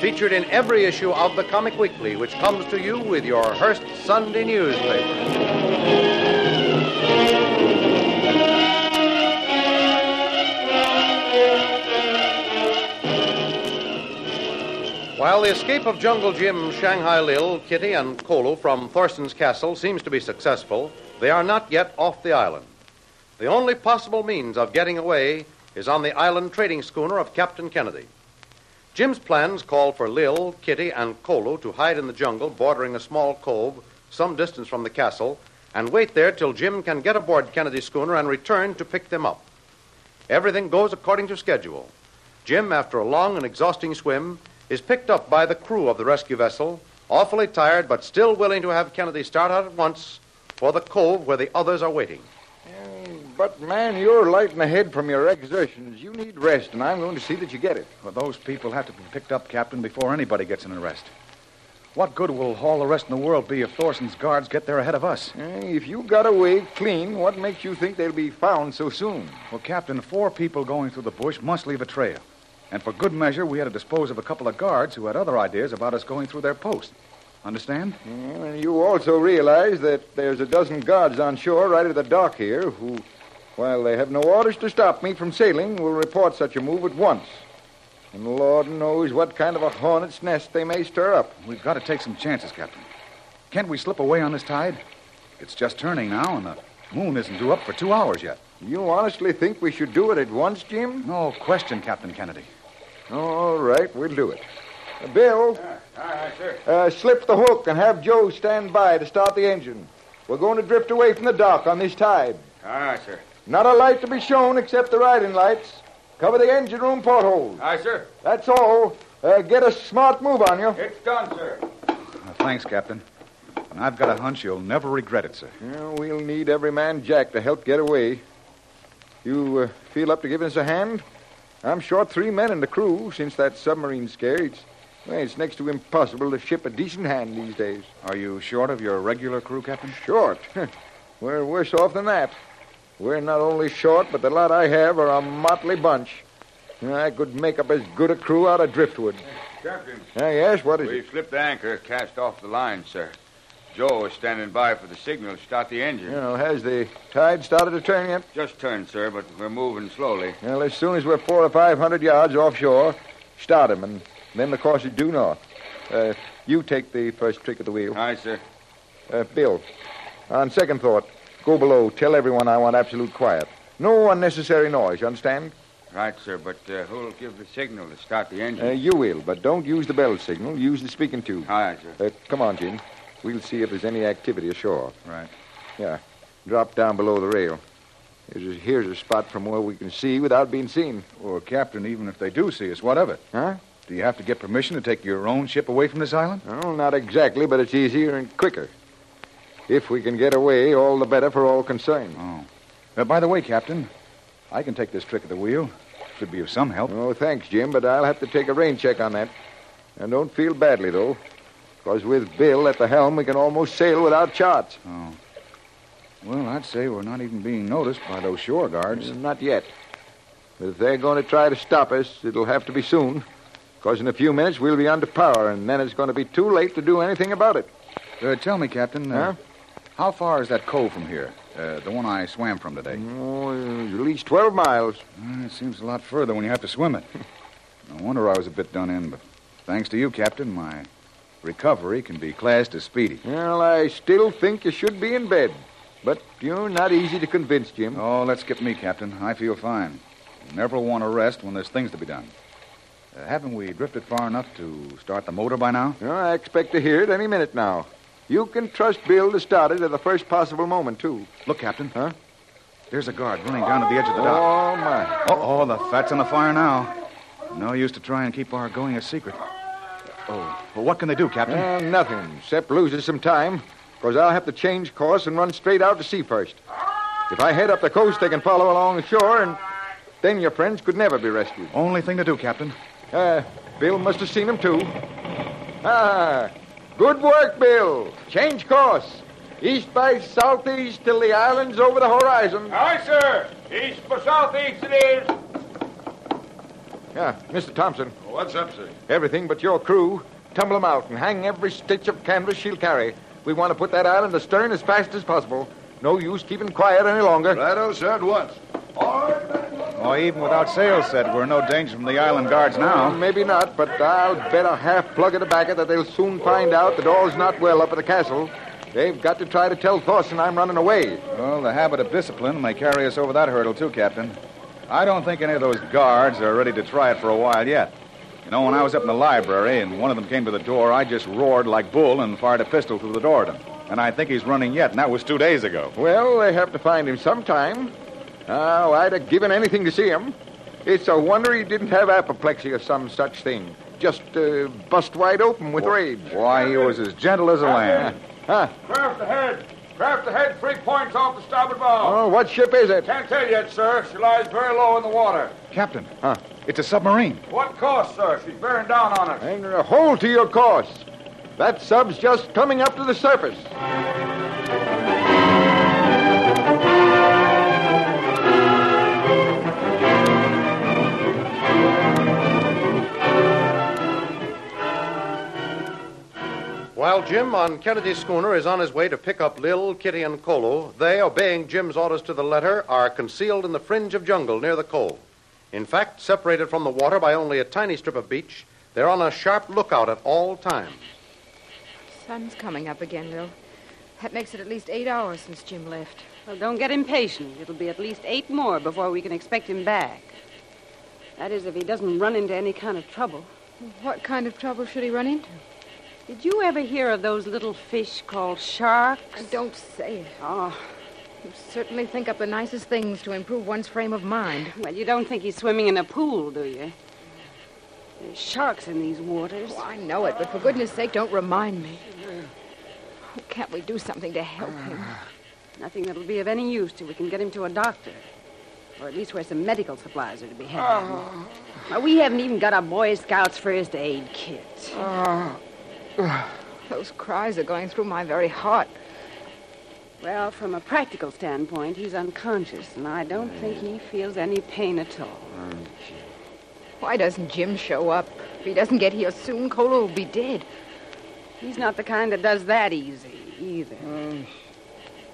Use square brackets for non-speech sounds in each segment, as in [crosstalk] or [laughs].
featured in every issue of the Comic Weekly, which comes to you with your Hearst Sunday newspaper. While the escape of Jungle Jim, Shanghai Lil, Kitty, and Kolu from Thorson's castle seems to be successful, they are not yet off the island. The only possible means of getting away is on the island trading schooner of Captain Kennedy. Jim's plans call for Lil, Kitty, and Kolu to hide in the jungle bordering a small cove some distance from the castle and wait there till Jim can get aboard Kennedy's schooner and return to pick them up. Everything goes according to schedule. Jim, after a long and exhausting swim, is picked up by the crew of the rescue vessel, awfully tired but still willing to have Kennedy start out at once for the cove where the others are waiting. But, man, you're light in the head from your exertions. You need rest, and I'm going to see that you get it. Well, those people have to be picked up, Captain, before anybody gets an arrest. What good will all the rest in the world be if Thorson's guards get there ahead of us? Eh, If you got away clean, what makes you think they'll be found so soon? Well, Captain, four people going through the bush must leave a trail. And for good measure, we had to dispose of a couple of guards who had other ideas about us going through their post. Understand? Yeah, and you also realize that there's a dozen guards on shore right at the dock here who, while they have no orders to stop me from sailing, will report such a move at once. And the Lord knows what kind of a hornet's nest they may stir up. We've got to take some chances, Captain. Can't we slip away on this tide? It's just turning now, and the moon isn't due up for two hours yet. You honestly think we should do it at once, Jim? No question, Captain Kennedy. All right, we'll do it. Uh, Bill, Aye, sir. uh, slip the hook and have Joe stand by to start the engine. We're going to drift away from the dock on this tide. Aye, sir. Not a light to be shown except the riding lights. Cover the engine room portholes. Aye, sir. That's all. Uh, get a smart move on you. It's done, sir. Uh, thanks, Captain. And I've got a hunch you'll never regret it, sir. Yeah, we'll need every man Jack to help get away. You uh, feel up to giving us a hand? I'm short three men in the crew since that submarine scare. It's, well, it's next to impossible to ship a decent hand these days. Are you short of your regular crew, Captain? Short? [laughs] We're worse off than that. We're not only short, but the lot I have are a motley bunch. I could make up as good a crew out of driftwood. Captain. Ah, yes, what is We it? slipped the anchor, cast off the line, sir. Joe is standing by for the signal to start the engine. You know, has the tide started to turn yet? Just turned, sir, but we're moving slowly. Well, as soon as we're four or five hundred yards offshore, start him, and then the course is due north. Uh, you take the first trick of the wheel. Aye, sir. Uh, Bill, on second thought, go below. Tell everyone I want absolute quiet. No unnecessary noise, you understand? Right, sir, but uh, who'll give the signal to start the engine? Uh, you will, but don't use the bell signal. Use the speaking tube. Aye, sir. Uh, come on, Jim. We'll see if there's any activity ashore. Right. Yeah. Drop down below the rail. Here's a, here's a spot from where we can see without being seen. Well, Captain, even if they do see us, what of it? Huh? Do you have to get permission to take your own ship away from this island? Well, not exactly, but it's easier and quicker. If we can get away, all the better for all concerned. Oh. Uh, by the way, Captain, I can take this trick of the wheel. Should be of some help. Oh, thanks, Jim, but I'll have to take a rain check on that. And don't feel badly, though. Because with Bill at the helm, we can almost sail without charts. Oh. Well, I'd say we're not even being noticed by those shore guards. Not yet. But if they're going to try to stop us, it'll have to be soon. Because in a few minutes, we'll be under power, and then it's going to be too late to do anything about it. Uh, tell me, Captain, uh, Huh? How far is that cove from here? Uh, the one I swam from today. Oh, at least 12 miles. Uh, it seems a lot further when you have to swim it. [laughs] No wonder I was a bit done in, but thanks to you, Captain, my recovery can be classed as speedy. Well, I still think you should be in bed. But you're not easy to convince, Jim. Oh, let's skip me, Captain. I feel fine. Never want to rest when there's things to be done. Uh, haven't we drifted far enough to start the motor by now? I expect to hear it any minute now. You can trust Bill to start it at the first possible moment, too. Look, Captain. Huh? There's a guard running down to the edge of the dock. Oh, my. Uh-oh, the fat's on the fire now. No use to try and keep our going a secret. Oh, well, what can they do, Captain? Well, nothing, except loses some time, because I'll have to change course and run straight out to sea first. If I head up the coast, they can follow along the shore, and then your friends could never be rescued. Only thing to do, Captain. Uh, Bill must have seen them, too. Ah, good work, Bill. Change course. East by southeast till the island's over the horizon. Aye, sir. East by southeast it is. Yeah, Mr. Thompson, What's up, sir? everything but your crew. Tumble 'em out and hang every stitch of canvas she'll carry. We want to put that island astern as fast as possible. No use keeping quiet any longer. Righto, sir, at once. Oh, even without sails set, we're no danger from the island guards now. Mm, maybe not, but I'll bet a half plug of tobacco that they'll soon find out that all's not well up at the castle. They've got to try to tell Thorson I'm running away. Well, the habit of discipline may carry us over that hurdle, too, Captain. I don't think any of those guards are ready to try it for a while yet. You know, when I was up in the library and one of them came to the door, I just roared like bull and fired a pistol through the door at him. And I think he's running yet, and that was two days ago. Well, they have to find him sometime. Oh, I'd have given anything to see him. It's a wonder he didn't have apoplexy or some such thing. Just uh, bust wide open with rage. Why, he was as gentle as a lamb. Huh? Craft ahead. Craft ahead, three points off the starboard bow. Oh, what ship is it? Can't tell yet, sir. She lies very low in the water. Captain, Huh? it's a submarine. What course, sir? She's bearing down on us. And hold to your course. That sub's just coming up to the surface. While Jim on Kennedy's schooner is on his way to pick up Lil, Kitty, and Kolu, they, obeying Jim's orders to the letter, are concealed in the fringe of jungle near the cove. In fact, separated from the water by only a tiny strip of beach, they're on a sharp lookout at all times. Sun's coming up again, Lil. That makes it at least eight hours since Jim left. Well, don't get impatient. It'll be at least eight more before we can expect him back. That is, if he doesn't run into any kind of trouble. What kind of trouble should he run into? Did you ever hear of those little fish called sharks? Don't say it. Oh, You certainly think up the nicest things to improve one's frame of mind. well, you don't think he's swimming in a pool, do you? There's sharks in these waters. Oh, I know it, but for goodness sake, don't remind me. Oh, can't we do something to help him? Ah. Nothing that'll be of any use till we can get him to a doctor. Or at least where some medical supplies are to be had. Ah. Now, we haven't even got a Boy Scout's first aid kit. [sighs] Those cries are going through my very heart. Well, from a practical standpoint, he's unconscious, and I don't think he feels any pain at all. Why doesn't Jim show up? If he doesn't get here soon, Kolu will be dead. He's not the kind that does that easy, either.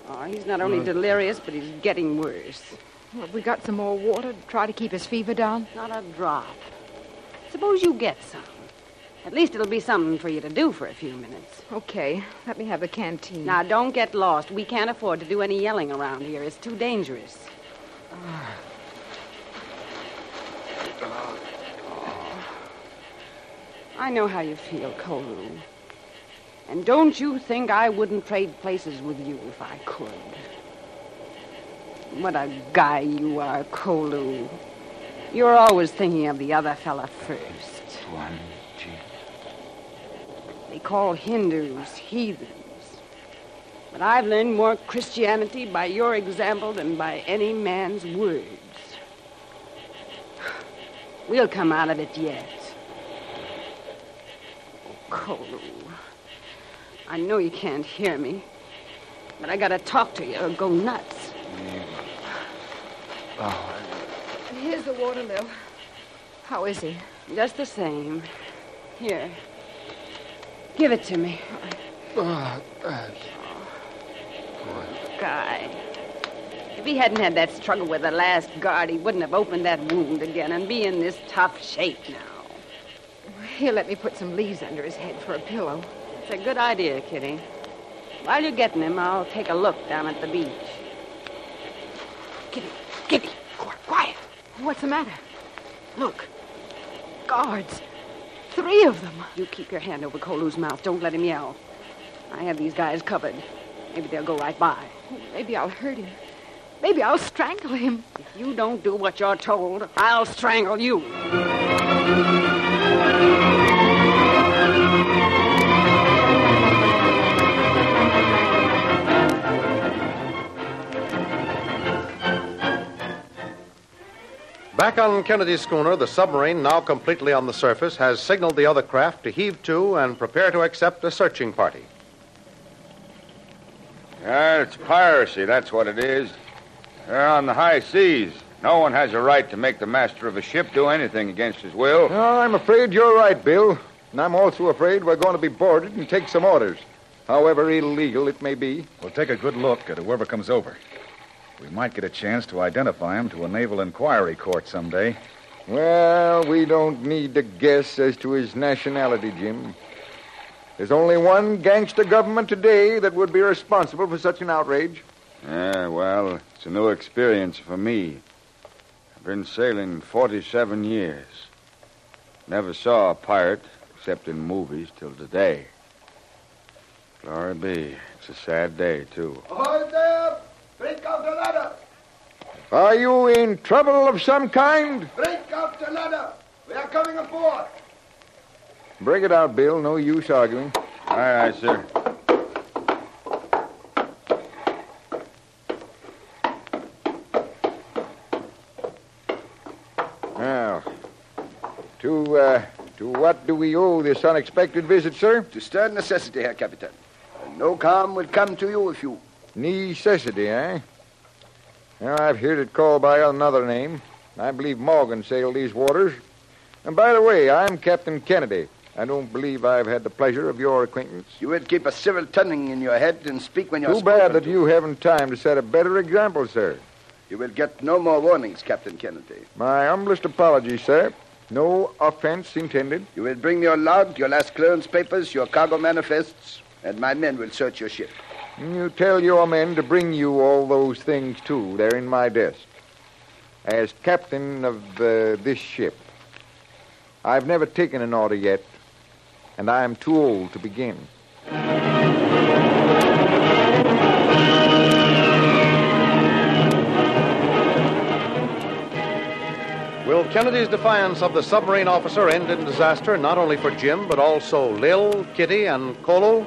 Oh, he's not only delirious, but he's getting worse. Have we got some more water to try to keep his fever down? Not a drop. Suppose you get some. At least it'll be something for you to do for a few minutes. Okay, let me have the canteen. Now, don't get lost. We can't afford to do any yelling around here. It's too dangerous. I know how you feel, Kolu. And don't you think I wouldn't trade places with you if I could. What a guy you are, Kolu. You're always thinking of the other fella first. One, two. They call Hindus heathens. But I've learned more Christianity by your example than by any man's words. [sighs] We'll come out of it yet. Oh, Kolu. I know you can't hear me, but I gotta talk to you or go nuts. Oh. Here's the water, Lil. How is he? Just the same. Here. Give it to me. Oh, God. Guy. If he hadn't had that struggle with the last guard, he wouldn't have opened that wound again and be in this tough shape now. He'll let me put some leaves under his head for a pillow. It's a good idea, Kitty. While you're getting him, I'll take a look down at the beach. Kitty, Kitty, quiet. What's the matter? Look. Guards. Three of them. You keep your hand over Kolu's mouth. Don't let him yell. I have these guys covered. Maybe they'll go right by. Maybe I'll hurt him. Maybe I'll strangle him. If you don't do what you're told, I'll strangle you. Back on Kennedy's schooner, the submarine, now completely on the surface, has signaled the other craft to heave to and prepare to accept a searching party. Yeah, it's piracy, that's what it is. They're on the high seas. No one has a right to make the master of a ship do anything against his will. No, I'm afraid you're right, Bill. And I'm also afraid we're going to be boarded and take some orders, however illegal it may be. We'll take a good look at whoever comes over. We might get a chance to identify him to a naval inquiry court someday. Well, we don't need to guess as to his nationality, Jim. There's only one gangster government today that would be responsible for such an outrage. Yeah, well, it's a new experience for me. I've been sailing 47 years. Never saw a pirate except in movies till today. Glory be. It's a sad day, too. Ahoy there! Break out the ladder! Are you in trouble of some kind? Break out the ladder! We are coming aboard! Break it out, Bill. No use arguing. Aye, aye, sir. Now, to, uh, to what do we owe this unexpected visit, sir? To stern necessity, Herr Captain. And no harm will come to you if you. Necessity, eh? Now, I've heard it called by another name. I believe Morgan sailed these waters. And by the way, I'm Captain Kennedy. I don't believe I've had the pleasure of your acquaintance. You would keep a civil tongue in your head and speak when you're Too bad that to. you haven't time to set a better example, sir. You will get no more warnings, Captain Kennedy. My humblest apologies, sir. No offense intended. You will bring me your log, your last clearance papers, your cargo manifests, and my men will search your ship. You tell your men to bring you all those things, too. They're in my desk. As captain of uh, this ship, I've never taken an order yet, and I am too old to begin. Will Kennedy's defiance of the submarine officer end in disaster not only for Jim, but also Lil, Kitty, and Kolu?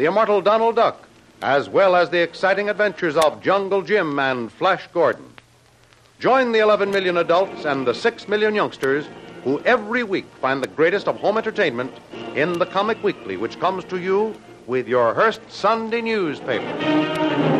the immortal Donald Duck, as well as the exciting adventures of Jungle Jim and Flash Gordon. Join the 11 million adults and the 6 million youngsters who every week find the greatest of home entertainment in the Comic Weekly, which comes to you with your Hearst Sunday newspaper.